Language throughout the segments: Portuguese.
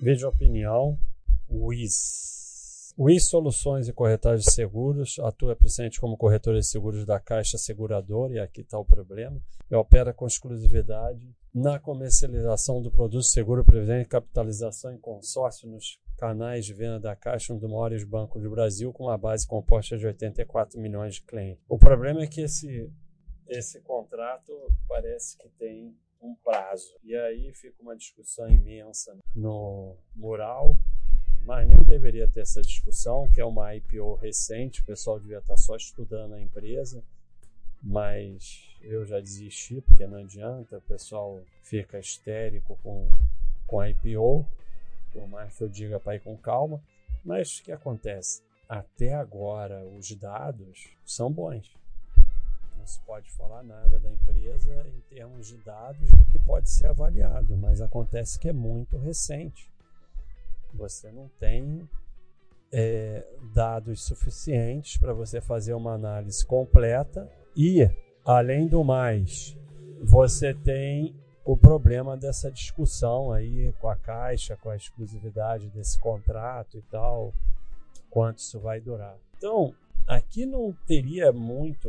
Vídeo opinião, WIS. WIS Soluções e Corretagem de Seguros atua presente como corretora de seguros da Caixa Seguradora, e aqui está o problema, e opera com exclusividade na comercialização do produto seguro previdente e capitalização em consórcio nos canais de venda da Caixa, um dos maiores bancos do Brasil, com uma base composta de 84 milhões de clientes. O problema é que esse, esse contrato parece que tem um prazo. E aí fica uma discussão imensa no mural, mas nem deveria ter essa discussão, que é uma IPO recente, o pessoal devia estar só estudando a empresa, mas eu já desisti, porque não adianta, o pessoal fica histérico com, com a IPO, por mais que eu diga para ir com calma, mas o que acontece? Até agora os dados são bons se pode falar nada da empresa em termos de dados do que pode ser avaliado, mas acontece que é muito recente. Você não tem é, dados suficientes para você fazer uma análise completa e, além do mais, você tem o problema dessa discussão aí com a Caixa, com a exclusividade desse contrato e tal, quanto isso vai durar. Então, aqui não teria muito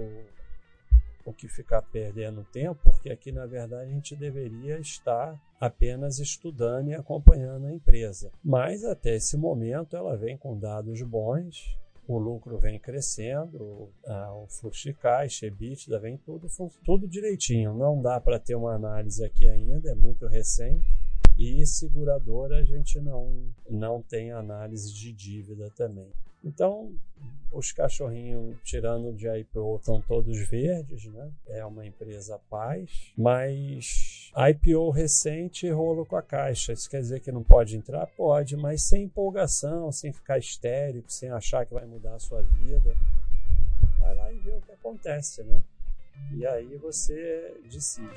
o que ficar perdendo tempo, porque aqui na verdade a gente deveria estar apenas estudando e acompanhando a empresa. Mas até esse momento ela vem com dados bons, o lucro vem crescendo, o fluxo de caixa, EBITDA, vem tudo, tudo direitinho. Não dá para ter uma análise aqui ainda, é muito recente. E seguradora a gente não, não tem análise de dívida também. Então, os cachorrinhos, tirando de IPO, estão todos verdes, né? É uma empresa paz, mas IPO recente rolo com a caixa. Isso quer dizer que não pode entrar? Pode, mas sem empolgação, sem ficar histérico, sem achar que vai mudar a sua vida. Vai lá e vê o que acontece, né? E aí você decide.